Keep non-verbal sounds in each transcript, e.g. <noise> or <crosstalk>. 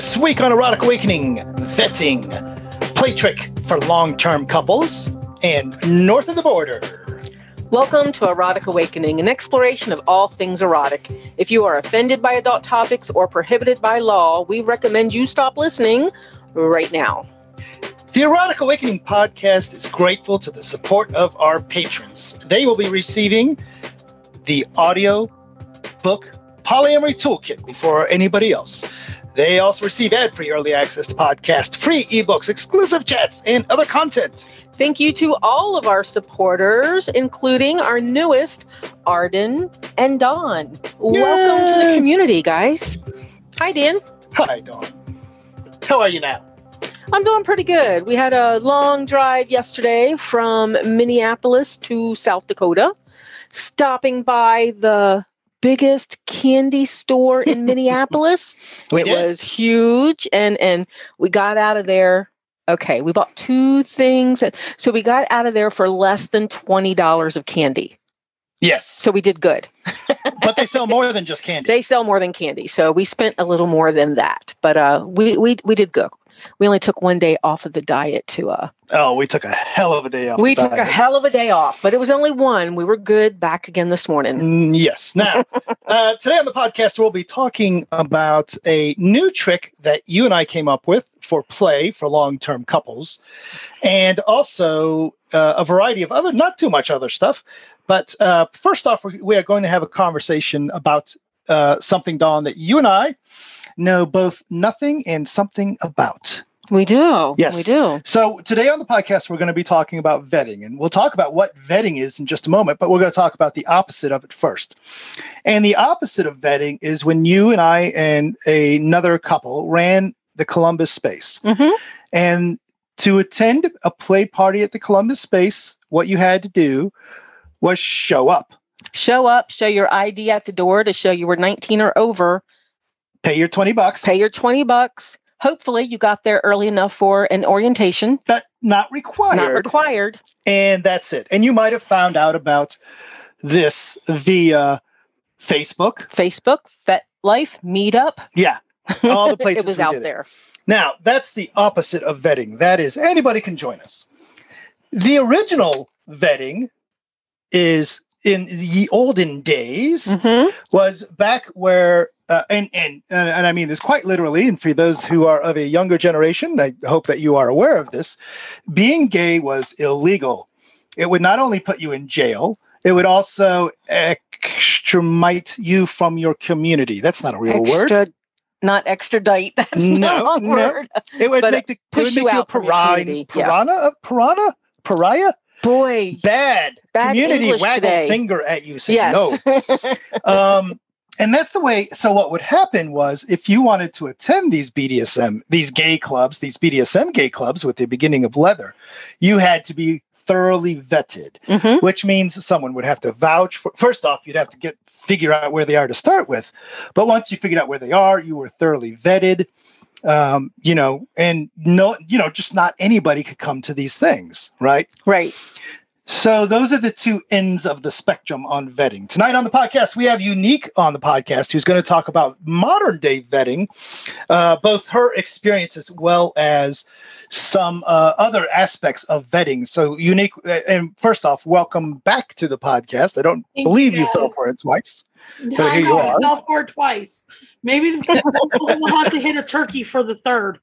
This week on Erotic Awakening, vetting, play trick for long term couples, and north of the border. Welcome to Erotic Awakening, an exploration of all things erotic. If you are offended by adult topics or prohibited by law, we recommend you stop listening right now. The Erotic Awakening podcast is grateful to the support of our patrons. They will be receiving the audio book Polyamory Toolkit before anybody else. They also receive ad free early access to podcasts, free ebooks, exclusive chats, and other content. Thank you to all of our supporters, including our newest, Arden and Dawn. Welcome to the community, guys. Hi, Dan. Hi, Dawn. How are you now? I'm doing pretty good. We had a long drive yesterday from Minneapolis to South Dakota, stopping by the biggest candy store in <laughs> Minneapolis. It did. was huge and and we got out of there okay we bought two things that, so we got out of there for less than $20 of candy Yes, so we did good <laughs> but they sell more than just candy. they sell more than candy so we spent a little more than that but uh we we, we did good we only took one day off of the diet to uh oh, we took a hell of a day off. we took a hell of a day off but it was only one we were good back again this morning Mm, yes. Now, <laughs> uh, today on the podcast, we'll be talking about a new trick that you and I came up with for play for long term couples, and also uh, a variety of other, not too much other stuff. But uh, first off, we we are going to have a conversation about uh, something, Dawn, that you and I know both nothing and something about. we do Yes. we do So today on the podcast, we're going to be talking about vetting, and we'll talk about what vetting is in just a moment. But we're going to talk about the opposite of it first. And the opposite of vetting is when you and I and another couple ran the Columbus Space, hmm and to attend a play party at the Columbus Space, what you had to do was show up, show up show your id at the door to show you were 19 or over pay your twenty bucks, pay your 20 bucks. Hopefully you got there early enough for an orientation. but not required. Not required. and that's it. And you might have found out about this via Facebook. Facebook, Fet Life, Meetup. Yeah, all the <laughs> places it was out did it. there. Now, that's the opposite of vetting. That is, anybody can join us. The original vetting is in the olden days Mhm. was back where uh, and, and and I mean this quite literally and for those who are of a younger generation I hope that you are aware of this being gay was illegal it would not only put you in jail it would also extramite you from your community that's not a real word not extradite. <laughs> That's No, not a wrong no. word. it would but make the push you you out from your piranha yeah. piranha uh, piranha pariah Boy, bad, Bad community English waggle today. finger at you saying yes. no <laughs> um, and that's the way. So what would happen was, if you wanted to attend these BDSM, these gay clubs, these BDSM gay clubs with the beginning of leather, you had to be thoroughly vetted, Mhm. which means someone would have to vouch for. First off, you'd have to get figure out where they are to start with, but once you figured out where they are, you were thoroughly vetted. Um, you know, and no, you know, just not anybody could come to these things, right? Right. So those are the two ends of the spectrum on vetting. Tonight on the podcast, we have Unique on the podcast, who's going to talk about modern day vetting, uh, both her experience as well as some uh, other aspects of vetting. So Unique, uh, and first off, welcome back to the podcast. I don't Thank believe you you. fell for it twice. I know are. I fell for it twice. Maybe <laughs> we'll have to hit a turkey for the third.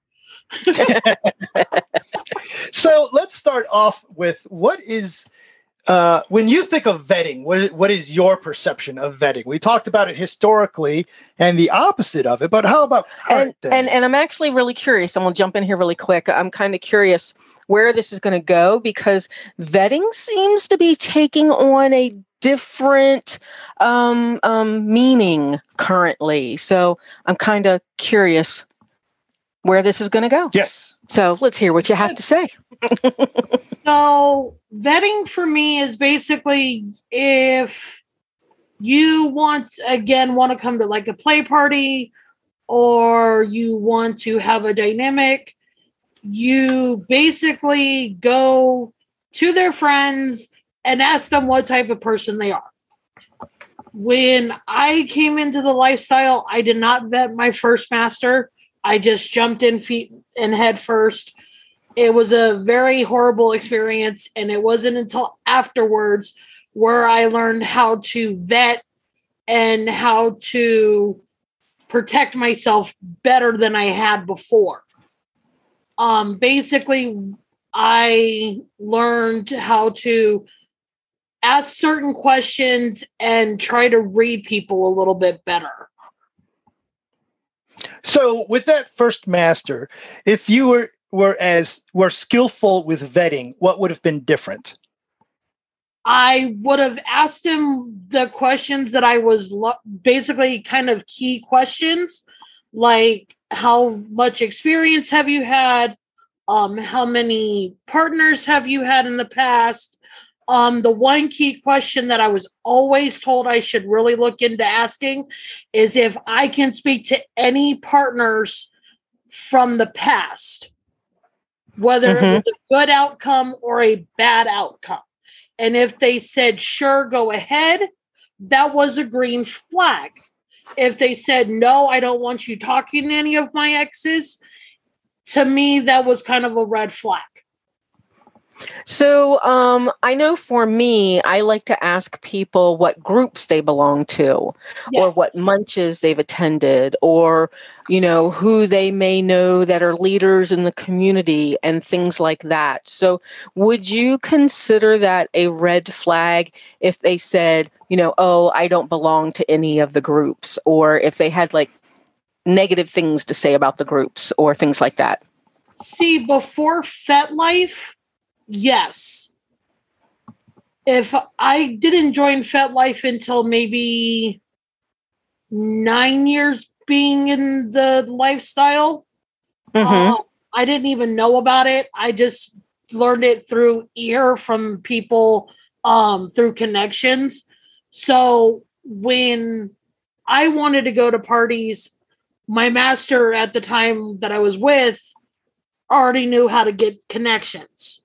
So let's start off with what is uh, when you think of vetting, what is, what is your perception of vetting? We talked about it historically and the opposite of it, but how about And, and and I'm actually really curious. I'm gonna jump in here really quick. I'm kind of curious where this is going to go because vetting seems to be taking on a different um, um, meaning currently. So I'm kind of curious where this is going to go. yes, So let's hear what you have to say. <laughs> So vetting for me is basically if you want again want to come to like a play party or you want to have a dynamic, you basically go to their friends and ask them what type of person they are. When I came into the lifestyle, I did not vet my first master. I just jumped in feet and head first. It was a very horrible experience, and it wasn't until afterwards where I learned how to vet and how to protect myself better than I had before. Um, basically, I learned how to ask certain questions and try to read people a little bit better. So, with that first master, if you were were as were skillful with vetting, what would have been different? I would have asked him the questions that I was lo- basically kind of key questions, like how much experience have you had? Um, how many partners have you had in the past? Um, the one key question that I was always told I should really look into asking is if I can speak to any partners from the past, whether mm-hmm. it was a good outcome or a bad outcome. And if they said, sure, go ahead, that was a green flag. If they said, no, I don't want you talking to any of my exes, to me, that was kind of a red flag. So um, I know for me, I like to ask people what groups they belong to, yes. or what munches they've attended, or you know who they may know that are leaders in the community, and things like that. So would you consider that a red flag if they said, you know, oh, I don't belong to any of the groups, or if they had like negative things to say about the groups, or things like that? See, before FetLife yes. If I didn't join FetLife until maybe nine years being in the lifestyle, mm-hmm. uh, I didn't even know about it. I just learned it through ear from people um, through connections. So when I wanted to go to parties, my master at the time that I was with already knew how to get connections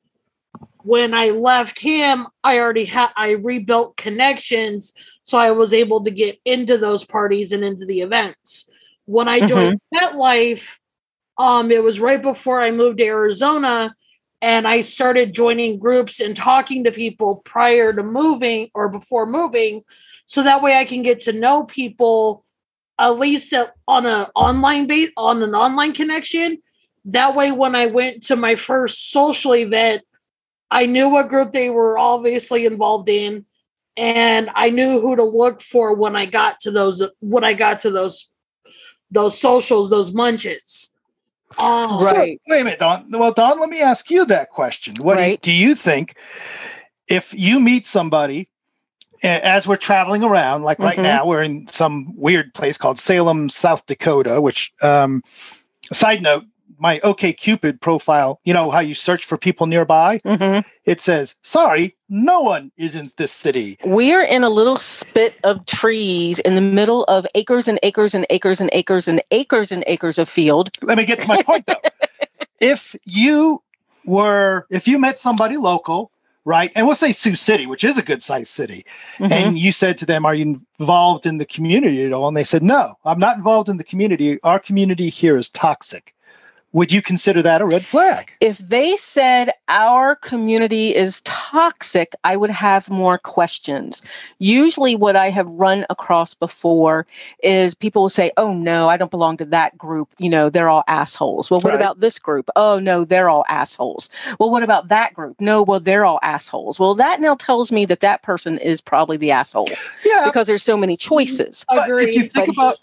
when I left him, I already had I rebuilt connections, so I was able to get into those parties and into the events. When I joined mm-hmm. FetLife, um, it was right before I moved to Arizona, and I started joining groups and talking to people prior to moving or before moving, so that way I can get to know people at least on an online base on an online connection. That way, when I went to my first social event I knew what group they were obviously involved in, and I knew who to look for when I got to those when I got to those those socials, those munches. Um, right. So, wait a minute, Dawn. Well, Dawn, let me ask you that question. What right. do, you, do you think if you meet somebody as we're traveling around, like right mm-hmm. now, we're in some weird place called Salem, South Dakota, which, um, side note, my OkCupid profile, you know how you search for people nearby? Mm-hmm. It says, "Sorry, no one is in this city." We're in a little spit of trees in the middle of acres and acres and acres and acres and acres and acres of field. Let me get to my point though. <laughs> if you were if you met somebody local, right? And we'll say Sioux City, which is a good sized city. Mm-hmm. And you said to them, Are you involved in the community at all? And they said, No, I'm not involved in the community. Our community here is toxic would you consider that a red flag? If they said our community is toxic, I would have more questions. Usually, what I have run across before is people will say, Oh, no, I don't belong to that group. You know, they're all assholes. Well, what right. about this group? Oh, no, they're all assholes. Well, what about that group? No, well, they're all assholes. Well, that now tells me that that person is probably the asshole. Yeah. Because there's so many choices. But if you think but, about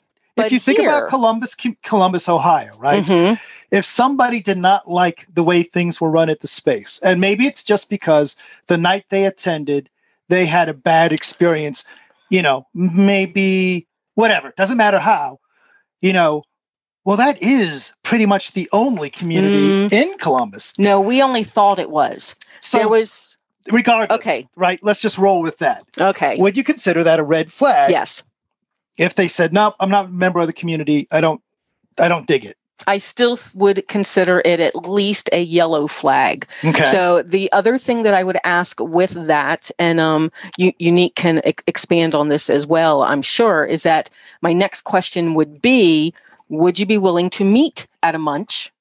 if you think here, about Columbus, Columbus, Ohio, right? Mm-hmm if somebody did not like the way things were run at the space, and maybe it's just because the night they attended, they had a bad experience, you know, maybe whatever, doesn't matter how, you know, well, that is pretty much the only community mm. in Columbus. No, we only thought it was. So there was regardless. Okay. Right. Let's just roll with that. Okay. Would you consider that a red flag? Yes. If they said, no, I'm not a member of the community, I don't I don't dig it. I still would consider it at least a yellow flag. Okay. So the other thing that I would ask with that, and um, U- Unique can e- expand on this as well, I'm sure, is that my next question would be would you be willing to meet at a munch?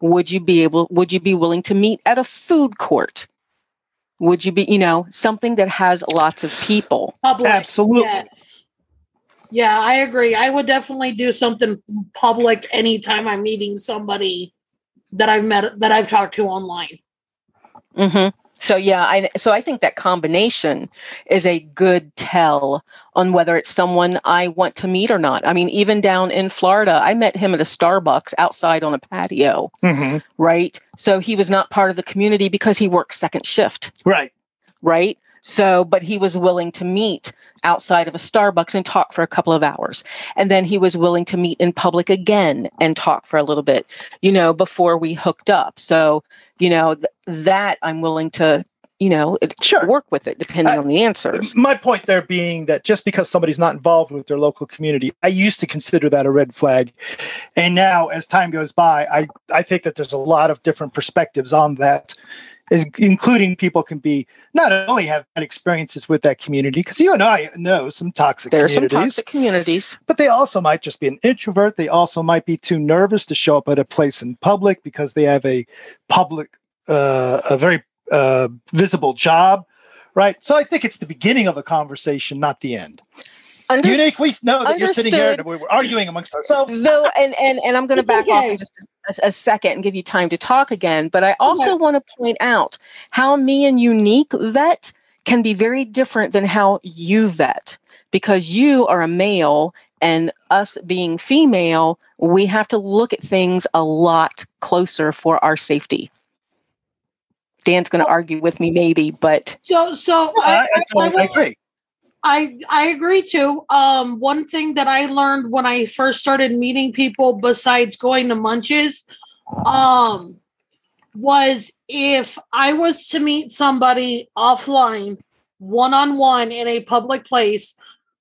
Would you be able would you be willing to meet at a food court? Would you be, you know, something that has lots of people? Public. Absolutely. Yes. Yeah, I agree. I would definitely do something public anytime I'm meeting somebody that I've met that I've talked to online. hmm So yeah, I so I think that combination is a good tell on whether it's someone I want to meet or not. I mean, even down in Florida, I met him at a Starbucks outside on a patio, hmm right? So he was not part of the community because he worked second shift, Right. right? So, but he was willing to meet outside of a Starbucks and talk for a couple of hours. And then he was willing to meet in public again and talk for a little bit, you know, before we hooked up. So, you know, th- that I'm willing to, you know, Sure. work with it depending I- on the answers. My point there being that just because somebody's not involved with their local community, I used to consider that a red flag. And now, as time goes by, I, I think that there's a lot of different perspectives on that, is, including people can be not only have bad experiences with that community, because you and I know some toxic There are some toxic communities. but they also might just be an introvert. They also might be too nervous to show up at a place in public because they have a public, uh, a very uh, visible job, right? So I think it's the beginning of a conversation, not the end. Under- Unique, we know that you're sitting here and we're arguing amongst ourselves. So though and and and i'm going to It's back off in just a, a second and give you time to talk again but i also Okay. want to point out how me and unique vet can be very different than how you vet because you are a male and us being female we have to look at things a lot closer for our safety dan's going to Well- argue with me maybe but So, so I, I, I, I, totally agree. I I agree too. Um, one thing that I learned when I first started meeting people, besides going to munches, um, was if I was to meet somebody offline, one on one in a public place,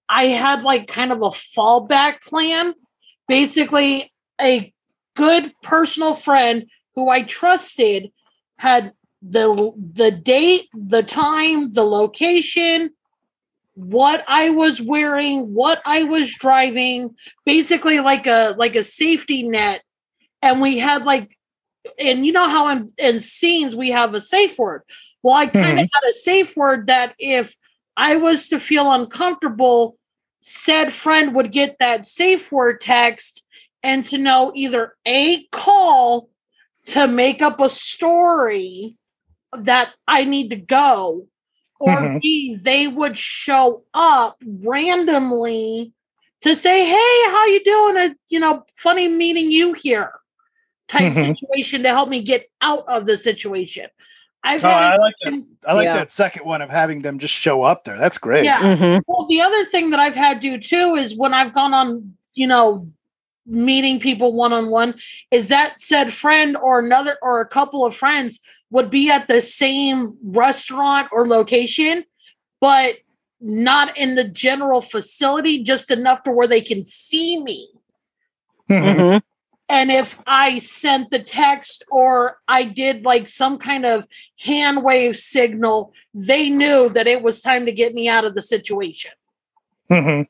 I had like kind of a fallback plan. Basically, a good personal friend who I trusted had the the date, the time, the location, what I was wearing, what I was driving, basically like a like a safety net. And we had like, and you know how in, in scenes we have a safe word. Well, I kind of mm-hmm. had a safe word that if I was to feel uncomfortable, said friend would get that safe word text and to know either a call to make up a story that I need to go or Mhm. B, they would show up randomly to say, "Hey, how you doing? A you know, funny meeting you here." Type Mhm. situation to help me get out of the situation. I've Oh, had I it like that. I like Yeah. that second one of having them just show up there. That's great. Yeah. Mhm. Well, the other thing that I've had do too is when I've gone on, you know, meeting people one on one, is that said friend or another or a couple of friends would be at the same restaurant or location, but not in the general facility, just enough to where they can see me. Mhm. Mhm. And if I sent the text or I did like some kind of hand wave signal, they knew that it was time to get me out of the situation. hmm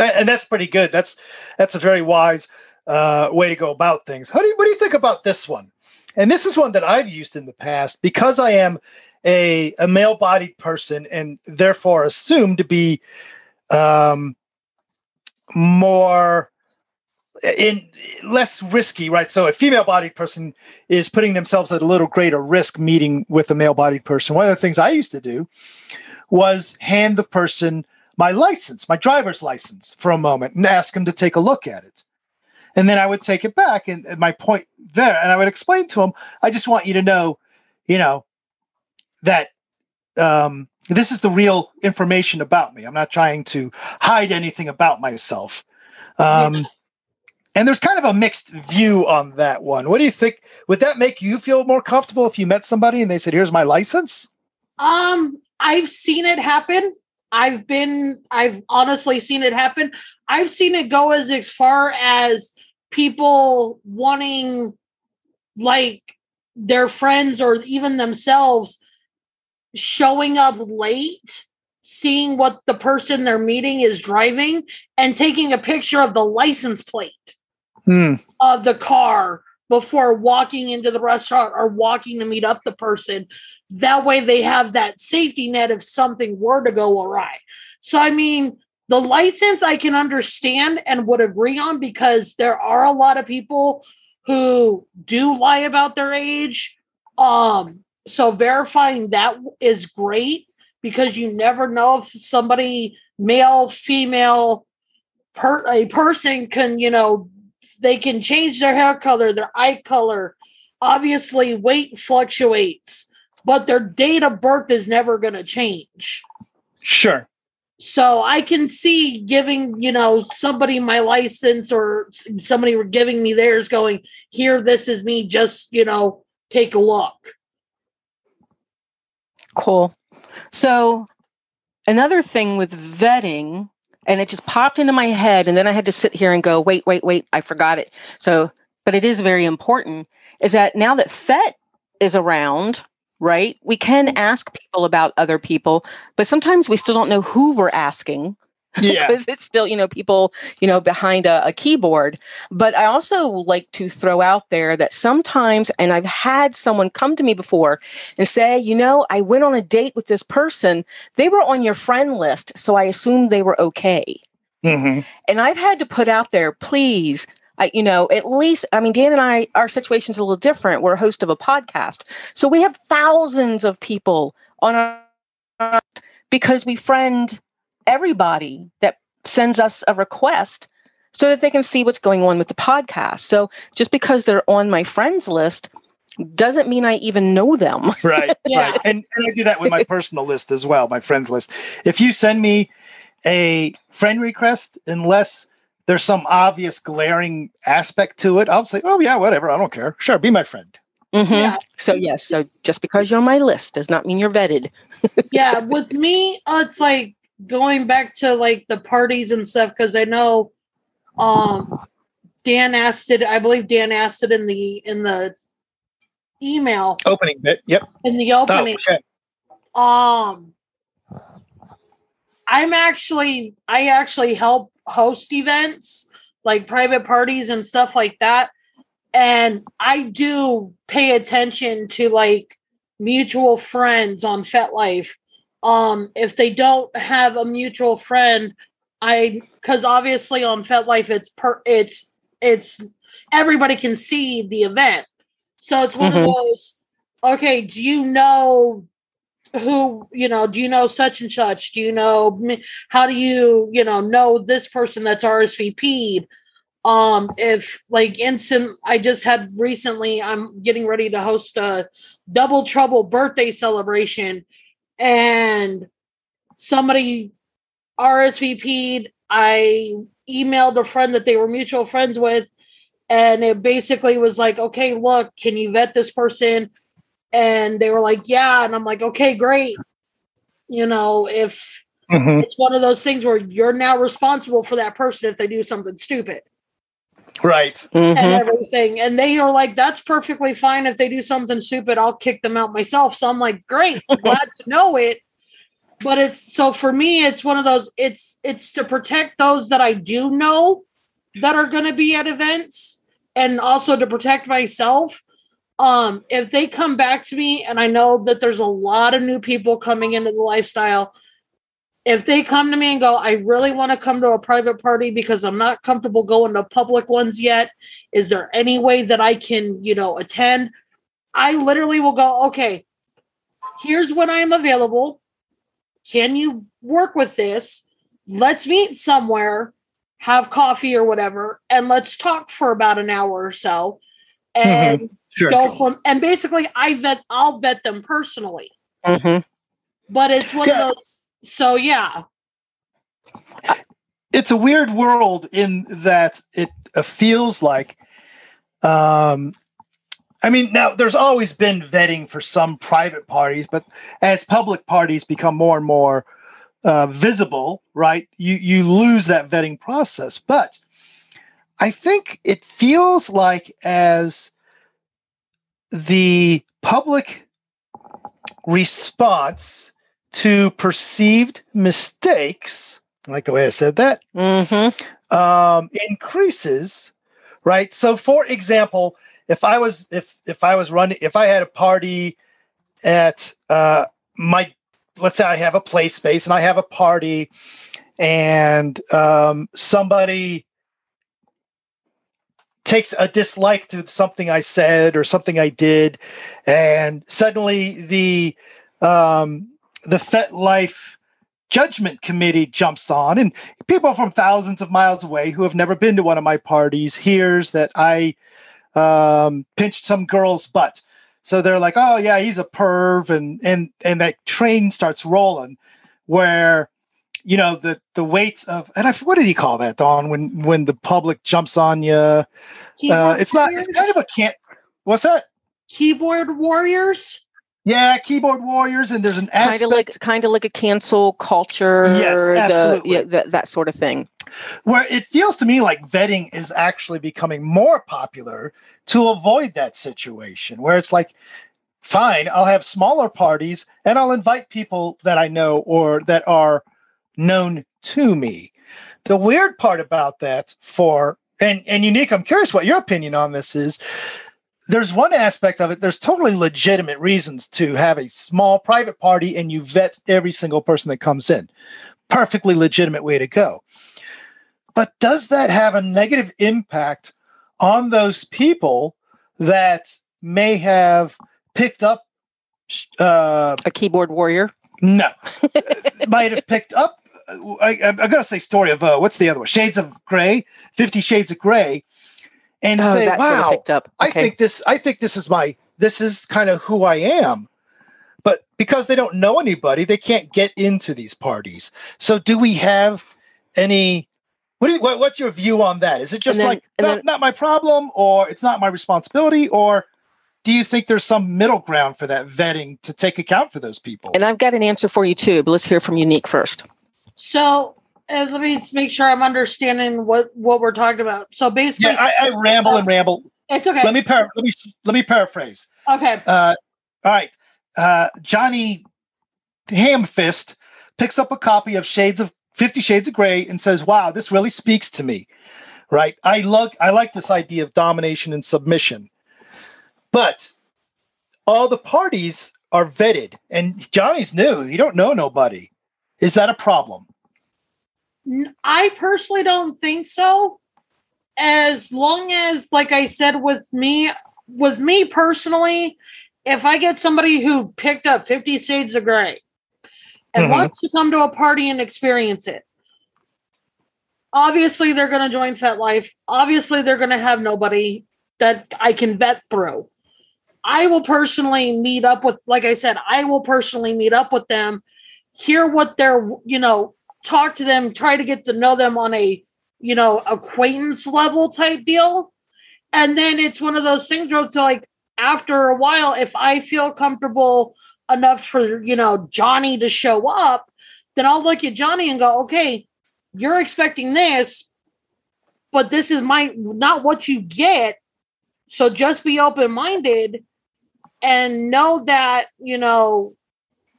And, that's pretty good. That's that's a very wise uh, way to go about things. How do you, what do you think about this one? And this is one that I've used in the past because I am a a male bodied person and therefore assumed to be um, more in less risky, right? So a female bodied person is putting themselves at a little greater risk meeting with a male bodied person. One of the things I used to do was hand the person my license, my driver's license for a moment and ask them to take a look at it. And then I would take it back and, and my point there, and I would explain to them, I just want you to know, you know, that um, this is the real information about me. I'm not trying to hide anything about myself. Um, And there's kind of a mixed view on that one. What do you think? Would that make you feel more comfortable if you met somebody and they said, "Here's my license"? Um, I've seen it happen. I've been, I've honestly seen it happen. I've seen it go as, as far as people wanting like their friends or even themselves showing up late, seeing what the person they're meeting is driving, and taking a picture of the license plate. Hmm. of the car before walking into the restaurant or walking to meet up the person. That way they have that safety net if something were to go awry. So, I mean, the license I can understand and would agree on because there are a lot of people who do lie about their age. Um, so verifying that is great because you never know if somebody, male, female, per, a person can, you know, they can change their hair color, their eye color. Obviously, weight fluctuates, but their date of birth is never going to change. Sure. So I can see giving, you know, somebody my license or somebody were giving me theirs going, here, this is me, just, you know, take a look. Cool. So, another thing with vetting, and it just popped into my head, and then I had to sit here and go, wait, wait, wait, I forgot it. So, but it is very important, is that now that FET is around, right, we can mm-hmm. ask people about other people, but sometimes we still don't know who we're asking Yeah. <laughs> because it's still you know people you know behind a, a keyboard but i also like to throw out there that sometimes and i've had someone come to me before and say you know i went on a date with this person they were on your friend list so i assumed they were okay hmm and i've had to put out there please I, you know, at least, I mean, Dan and I, our situation's a little different. We're a host of a podcast. So we have thousands of people on our because we friend everybody that sends us a request so that they can see what's going on with the podcast. So just because they're on my friends list doesn't mean I even know them. <laughs> Right. Yeah. <laughs> Right. And, and I do that with my <laughs> personal list as well, my friends list. If you send me a friend request, unless there's some obvious glaring aspect to it, I'll say, oh, yeah, whatever. I don't care. Sure, be my friend. Mhm. Yeah. So yes, so just because you're on my list does not mean you're vetted. yeah, with me, uh, it's like going back to like the parties and stuff because I know um Dan asked it, I believe Dan asked it in the in the email Opening bit. Yep. in the Oh, opening. okay. Um I'm actually I actually help host events like private parties and stuff like that. And I do pay attention to like mutual friends on FetLife. Um, if they don't have a mutual friend, I because obviously on FetLife it's per it's it's everybody can see the event. So it's one Mhm. of those, okay, do you know who you know do you know such and such do you know how do you you know know this person that's rsvp'd um if like instant i just had recently i'm getting ready to host a double trouble birthday celebration and somebody rsvp'd i emailed a friend that they were mutual friends with and it basically was like okay look can you vet this person? And they were like yeah and i'm like okay great. You know if Mhm. it's one of those things where you're now responsible for that person if they do something stupid Right. and Mhm. everything. And they are like that's perfectly fine. If they do something stupid i'll kick them out myself. So i'm like great. <laughs> Glad to know it. But it's so for me it's one of those it's it's to protect those that i do know that are going to be at events and also to protect myself. Um if they come back to me and i know that there's a lot of new people coming into the lifestyle if they come to me and go i really want to come to a private party because i'm not comfortable going to public ones yet is there any way that i can you know attend i literally will go okay here's when i am available can you work with this let's meet somewhere have coffee or whatever and let's talk for about an hour or so and Sure. go from and basically i vet i'll vet them personally Mhm. but it's one Yeah. of those so yeah. It's a weird world in that it uh, feels like um i mean now there's always been vetting for some private parties but as public parties become more and more uh, visible right you you lose that vetting process. But i think it feels like as the public response to perceived mistakes I like the way I said that, Mhm. um, increases, right? So, for example, if I was if if I was running if I had a party at uh, my let's say I have a play space and I have a party and um, somebody takes a dislike to something I said or something I did, and suddenly the um, the FetLife judgment committee jumps on, and people from thousands of miles away who have never been to one of my parties hears that I um, pinched some girl's butt. So they're like, "Oh yeah, he's a perv," and and and that train starts rolling, where you know the the weights of and I what did he call that Dawn when when the public jumps on you? Uh, it's not. It's kind of a can't. What's that? Keyboard warriors. Yeah, keyboard warriors, and there's an aspect kind of like kind of like a cancel culture, yes, absolutely. The, yeah, that, that sort of thing. Where it feels to me like vetting is actually becoming more popular to avoid that situation, where it's like, fine, I'll have smaller parties and I'll invite people that I know or that are known to me. The weird part about that for and and unique, I'm curious what your opinion on this is. There's one aspect of it. There's totally legitimate reasons to have a small private party and you vet every single person that comes in. Perfectly legitimate way to go. But does that have a negative impact on those people that may have picked up uh, a keyboard warrior? No, <laughs> might have picked up I, am gonna say story of uh, what's the other one? Shades of Grey, Fifty Shades of Grey, and oh, say, "Wow, sort of okay. I think this. I think this is my. This is kind of who I am." But because they don't know anybody, they can't get into these parties. So, do we have any? What, you, what what's your view on that? Is it just then, like not, then, not my problem, or it's not my responsibility, or do you think there's some middle ground for that vetting to take account for those people? And I've got an answer for you too, but let's hear from Unique first. So let me make sure I'm understanding what what we're talking about. So basically, yeah, I, I ramble and ramble. It's okay. Let me par- let me let me paraphrase. Okay. Uh, all right. Uh, Johnny Hamfist picks up a copy of Shades of Fifty Shades of Grey and says, "Wow, this really speaks to me." Right. I love I like this idea of domination and submission, but all the parties are vetted, and Johnny's new. You don't know nobody. Is that a problem? I personally don't think so. As long as, like I said, with me, with me personally, if I get somebody who picked up Fifty Shades of Grey and mm-hmm. wants to come to a party and experience it, obviously they're going to join FetLife. Obviously, they're going to have nobody that I can vet through. I will personally meet up with, like I said, I will personally meet up with them, hear what they're, you know, talk to them, try to get to know them on a, you know, acquaintance level type deal. And then it's one of those things where it's like, after a while, if I feel comfortable enough for, you know, Johnny to show up, then I'll look at Johnny and go, okay, you're expecting this, but this is my not what you get. So just be open minded and know that, you know,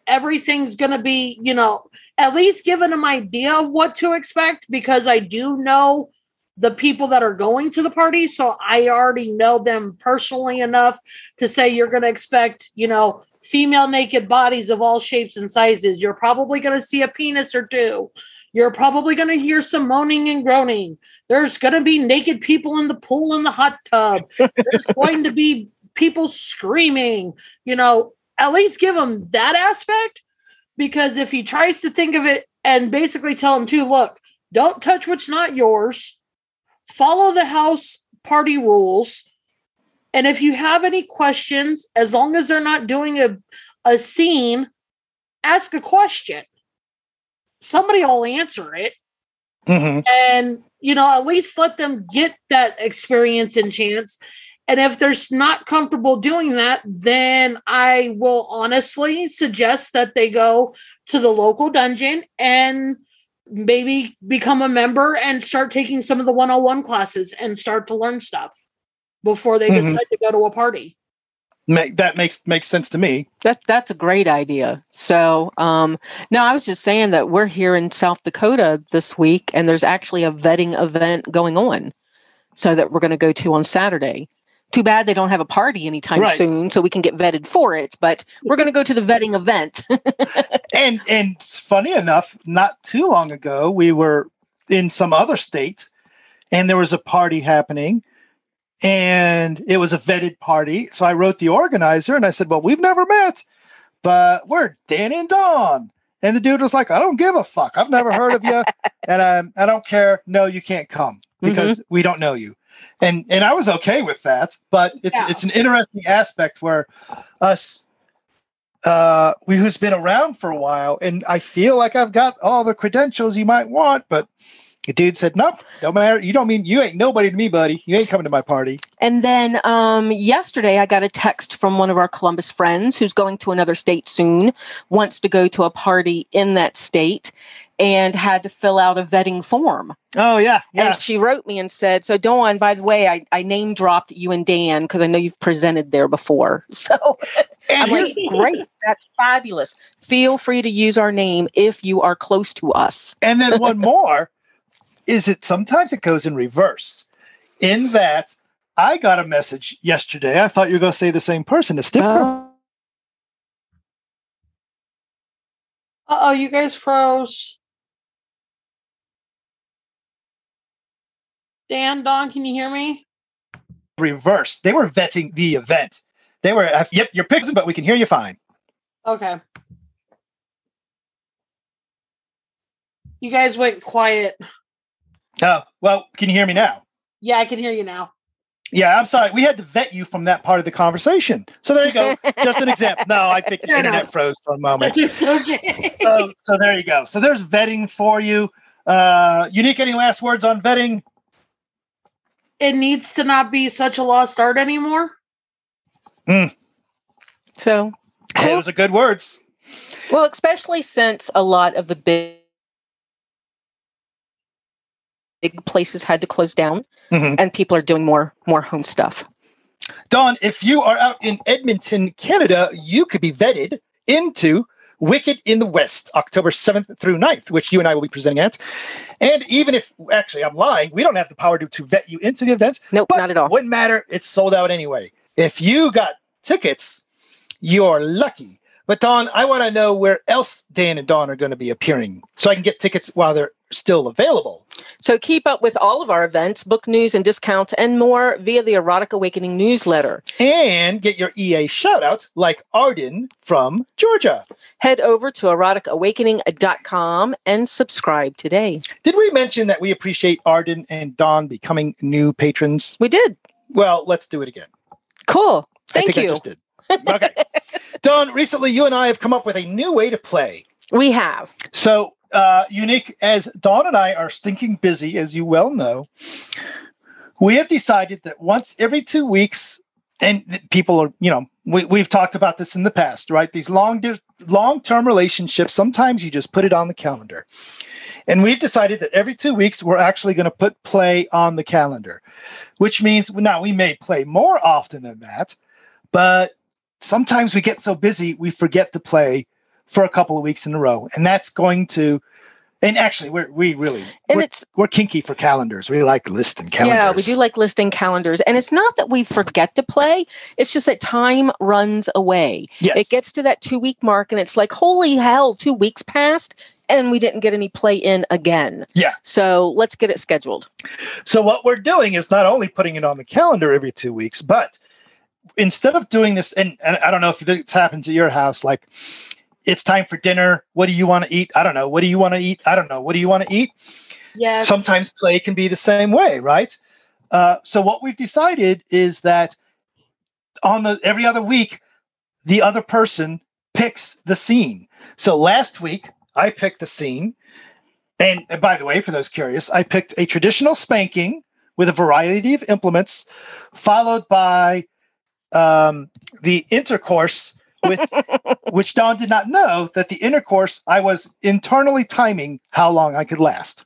everything's going to be, you know, at least give them an idea of what to expect because I do know the people that are going to the party. So I already know them personally enough to say you're going to expect, you know, female naked bodies of all shapes and sizes. You're probably going to see a penis or two. You're probably going to hear some moaning and groaning. There's going to be naked people in the pool in the hot tub. There's <laughs> going to be people screaming. You know, at least give them that aspect because if he tries to think of it and basically tell him to look, don't touch what's not yours, follow the house party rules. And if you have any questions, as long as they're not doing a, a scene, ask a question. Somebody will answer it. Mm-hmm. And, you know, at least let them get that experience and chance. And if they're not comfortable doing that, then I will honestly suggest that they go to the local dungeon and maybe become a member and start taking some of the 101 classes and start to learn stuff before they mm-hmm. decide to go to a party. Make, that makes makes sense to me. That that's a great idea. So, um, no, I was just saying that we're here in South Dakota this week, and there's actually a vetting event going on. so that we're going to go to on Saturday. Too bad they Dawn't have a party anytime Right. soon, so we can get vetted for it. But we're going to go to the vetting event. <laughs> and and funny enough, not too long ago, we were in some other state, and there was a party happening, and it was a vetted party. So I wrote the organizer, and I said, "Well, we've never met, but we're Dan and don And the dude was like, "I don't give a fuck. I've never heard of you, <laughs> and um, I don't care. No, you can't come because we don't know you." And and I was okay with that, but it's Yeah. it's an interesting aspect where us uh we who's been around for a while and i feel like i've got all the credentials you might want but the dude said nope don't matter you don't mean you ain't nobody to me buddy. You ain't coming to my party. And then um, yesterday, I got a text from one of our Columbus friends who's going to another state soon, wants to go to a party in that state, and had to fill out a vetting form. oh yeah yeah. And she wrote me and said, So, Dawn, by the way, I, I name dropped you and Dan because I know you've presented there before. <laughs> So and I'm like, Great, that's fabulous. Feel free to use our name if you are close to us. and then one <laughs> more is it sometimes it goes in reverse in that i got a message yesterday i thought you were going to say the same person it's different Uh, Uh oh, you guys froze. Dan, Dawn, can you hear me? reverse they were vetting the event they were yep you're pixing but we can hear you fine Okay. You guys went quiet. oh well can you hear me now Yeah, I can hear you now. Yeah, I'm sorry. We had to vet you from that part of the conversation. So there you go. Just an example. <laughs> No, I think the internet enough. froze for a moment. <laughs> okay. So, so there you go. So there's vetting for you. Uh, unique. Any last words on vetting? It needs to not be such a lost art anymore. so, Those are good words. well, especially since a lot of the big big places had to close down Mhm. and people are doing more more home stuff. Don, if you are out in Edmonton, Canada, you could be vetted into Wicked in the West, October 7th through 9th, which you and I will be presenting at. And even if, actually, I'm lying, we don't have the power to, to vet you into the event. Nope, But not at all. Wouldn't matter. It's sold out anyway. If you got tickets, you're lucky. But Don, I want to know where else Dan and Dawn are going to be appearing so I can get tickets while they're still available. So keep up with all of our events, book news and discounts, and more via the Erotic Awakening newsletter. And get your EA shout outs like Arden from Georgia. Head over to eroticawakening.com and subscribe today. Did we mention that we appreciate Arden and Dawn becoming new patrons? We did. Well, let's do it again. Cool. I Thank you. Okay. Dawn, recently you and I have come up with a new way to play. We have. So, uh, unique as Dawn and I are stinking busy, as you well know, we have decided that once every two weeks, and people are, you know, we, we've talked about this in the past, right? These long, long-term relationships, sometimes you just put it on the calendar. And we've decided that every two weeks, we're actually going to put play on the calendar, which means now we may play more often than that, but sometimes we get so busy, we forget to play for a couple of weeks in a row. And that's going to, and actually, we're, we really, And we're, it's we're kinky for calendars. We like listing calendars. yeah, we do like listing calendars. And it's not that we forget to play, it's just that time runs away. Yes. It gets to that two week mark and it's like, holy hell, two weeks passed and we didn't get any play in again. Yeah. So let's get it scheduled. So what we're doing is not only putting it on the calendar every two weeks, but instead of doing this, and, and I don't know if it's happened to your house, like it's time for dinner. What do you want to eat? I don't know. What do you want to eat? I don't know. What do you want to eat? Yes. Sometimes play can be the same way, right? Uh, so what we've decided is that on the every other week, the other person picks the scene. So last week I picked the scene, and, and by the way, for those curious, I picked a traditional spanking with a variety of implements, followed by um, the intercourse with <laughs> which Dawn did not know that the intercourse I was internally timing how long I could last.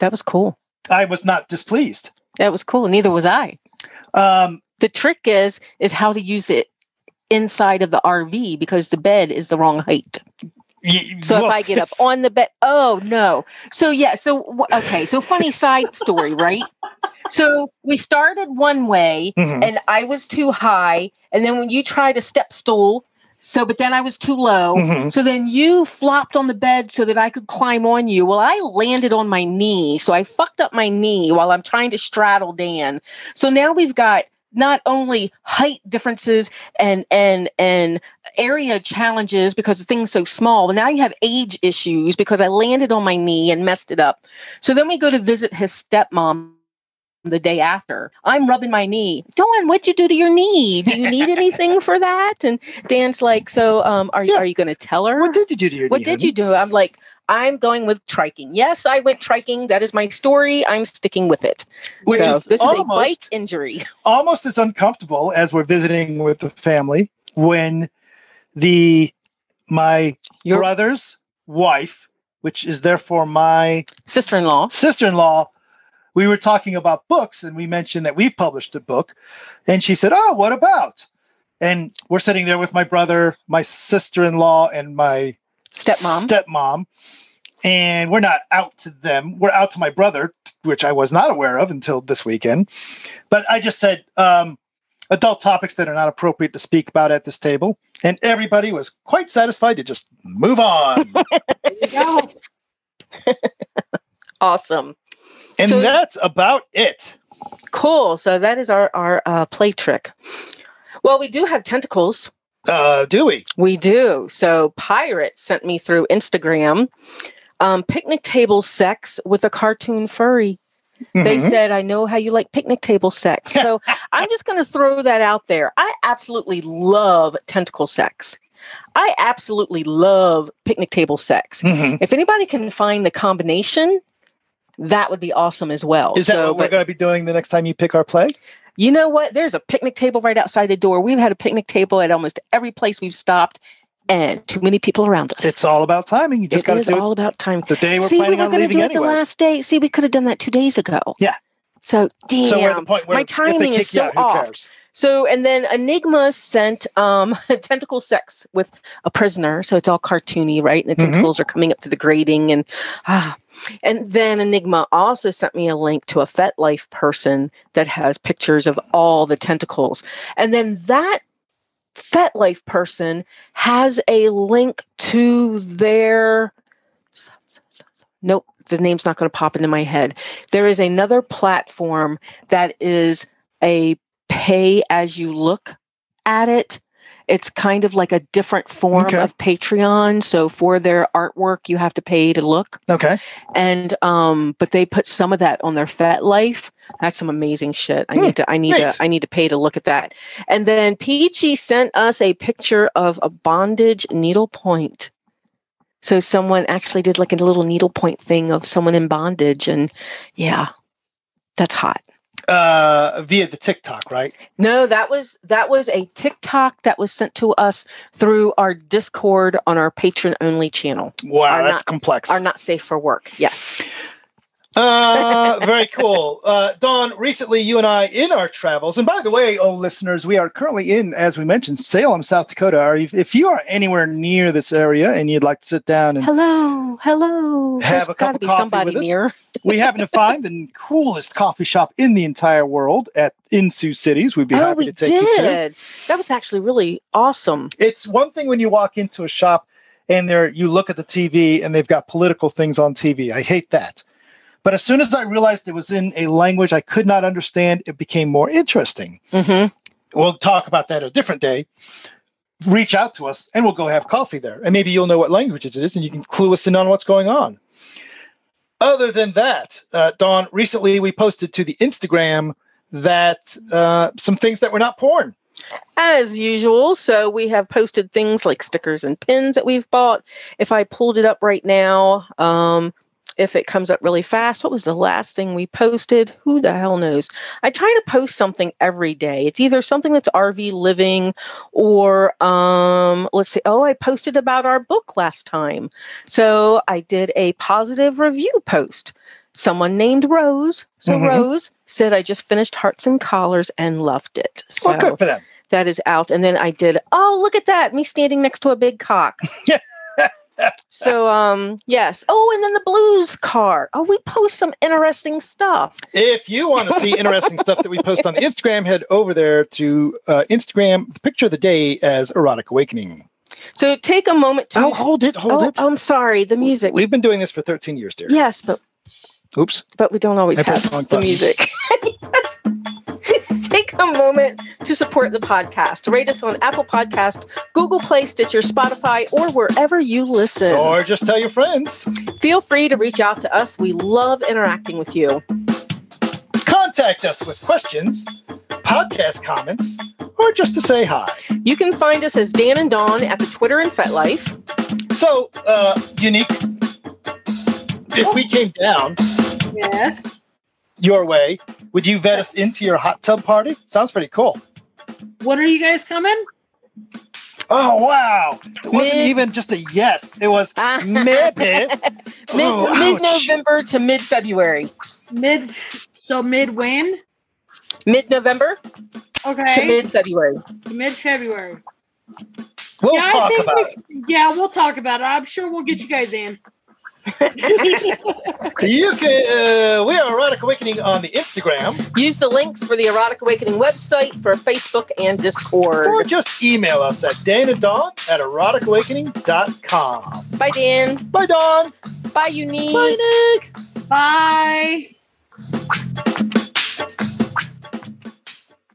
That was cool. I was not displeased. That was cool. Neither was I. Um, The trick is is how to use it inside of the RV because the bed is the wrong height. y- So well, if I get up on the bed, oh no. So yeah, so okay, so funny side story, right? <laughs> so we started one way Mhm. and I was too high. And then when you tried a step stool, so but then I was too low. Mhm. So then you flopped on the bed so that I could climb on you. Well, I landed on my knee. So I fucked up my knee while I'm trying to straddle Dan. So now we've got not only height differences and and and area challenges because the thing's so small, but now you have age issues because I landed on my knee and messed it up. So then we go to visit his stepmom the day after. I'm rubbing my knee. Dawn, what'd you do to your knee? Do you need <laughs> anything for that? And Dan's like, so um, are you Yeah. are you going to tell her? What did you do to your What knee, What did honey? you do? I'm like, I'm going with triking. Yes, I went triking. That is my story. I'm sticking with it. Which so is this is a almost- bike injury. <laughs> almost as uncomfortable as we're visiting with the family when the my Your brother's wife, which is therefore my sister-in-law. sister-in-law, we were talking about books and we mentioned that we've published a book, and she said, "Oh, what about?" And we're sitting there with my brother, my sister-in-law, and my Stepmom. stepmom, and we're not out to them. We're out to my brother, which I was not aware of until this weekend. But I just said um, adult topics that are not appropriate to speak about at this table, and everybody was quite satisfied to just move on. <laughs> There you go. <laughs> Awesome. And So- that's about it. Cool. So that is our our uh, play trick. Well, we do have tentacles. Uh, do we? We do. So Pirate sent me through Instagram um, picnic table sex with a cartoon furry. They Mhm. said, I know how you like picnic table sex. <laughs> So I'm just going to throw that out there. I absolutely love tentacle sex. I absolutely love picnic table sex. Mhm. If anybody can find the combination, that would be awesome as well. Is that so, what we're going to be doing the next time you pick our play? you know what? There's a picnic table right outside the door. We've had a picnic table at almost every place we've stopped, and too many people around us. It's all about timing. You just got to do all it about time. the day we're See, we planning were on going to leaving do it the last day. See, we could have done that two days ago. Yeah. So damn. so we're at the point where my timing is so out, who off. cares? So and then Enigma sent um <laughs> tentacle sex with a prisoner. So it's all cartoony, right? And the Mhm. tentacles are coming up to the grating and ah. And then Enigma also sent me a link to a FetLife person that has pictures of all the tentacles. And then that FetLife person has a link to their Nope, the name's not going to pop into my head. There is another platform that is a pay as you look at it. It's kind of like a different form Okay. of Patreon. So for their artwork, you have to pay to look. Okay. And um, but they put some of that on their FetLife. That's some amazing shit. I Hmm, need to I need neat. to I need to pay to look at that. And then Peachy sent us a picture of a bondage needlepoint. So someone actually did like a little needlepoint thing of someone in bondage, and yeah, that's hot. Uh, via the TikTok, right? No, that was that was a TikTok that was sent to us through our Discord on our Patreon only channel. Wow, Are that's not- complex. Are not safe for work. Yes. Uh, very cool. Uh, Dawn, recently you and I, in our travels, and by the way, oh listeners, we are currently in, as we mentioned, Salem, South Dakota. Are you, if you are anywhere near this area and you'd like to sit down and Hello, hello. Have There's a cup of coffee somebody with us? near. <laughs> we happen to find the coolest coffee shop in the entire world at in Sioux Cities, we'd be oh, happy to take you to. did. That was actually really awesome. It's one thing when you walk into a shop and there you look at the TV and they've got political things on TV. I hate that. But as soon as I realized it was in a language I could not understand, it became more interesting. hmm We'll talk about that a different day. Reach out to us and we'll go have coffee there. And maybe you'll know what language it is and you can clue us in on what's going on. Other than that, uh, Dawn, recently we posted to the Instagram that uh, some things that were not porn. As usual. So we have posted things like stickers and pins that we've bought. If I pulled it up right now, um, if it comes up really fast, what was the last thing we posted? Who the hell knows? I try to post something every day. It's either something that's RV living or um, let's see. Oh, I posted about our book last time. So I did a positive review post. Someone named Rose. So Mhm. Rose said I just finished Hearts and Collars and loved it. So Well, good for them. that is out. And then I did, oh, look at that, me standing next to a big cock. <laughs> so um yes. Oh, and then the blues car. Oh, we post some interesting stuff. If you want to see <laughs> interesting stuff that we post on Instagram, head over there to uh, Instagram. The picture of the day as erotic awakening. So take a moment to Oh, hold it, hold Oh, it. I'm sorry, the music. We've been doing this for 13 years, dear. yes, but Oops. but we don't always I have the music. <laughs> Take a moment to support the podcast. Rate us on Apple Podcast, Google Play, Stitcher, Spotify, or wherever you listen. Or just tell your friends. Feel free to reach out to us. We love interacting with you. Contact us with questions, podcast comments, or just to say hi. You can find us as Dan and Dawn at the Twitter and FetLife. So, uh, unique. If we came down Yes. your way, would you vet us into your hot tub party? Sounds pretty cool. When are you guys coming? Oh wow! It wasn't Mid- even just a yes. It was ah. maybe. <laughs> Mid Oh, ouch. mid November to mid February. Mid. So mid when? Mid November Okay. to Okay. mid February. Mid February. We'll yeah, I talk think about it. Yeah, we'll talk about it. I'm sure we'll get you guys in. So <laughs> you can. Uh, we are Erotic Awakening on the Instagram, Use the links for the Erotic Awakening website for Facebook and Discord. or just email us at danadawn at eroticawakening.com. Bye, Dan. Bye, Dawn. Bye, Unique. Bye, Nick. Bye.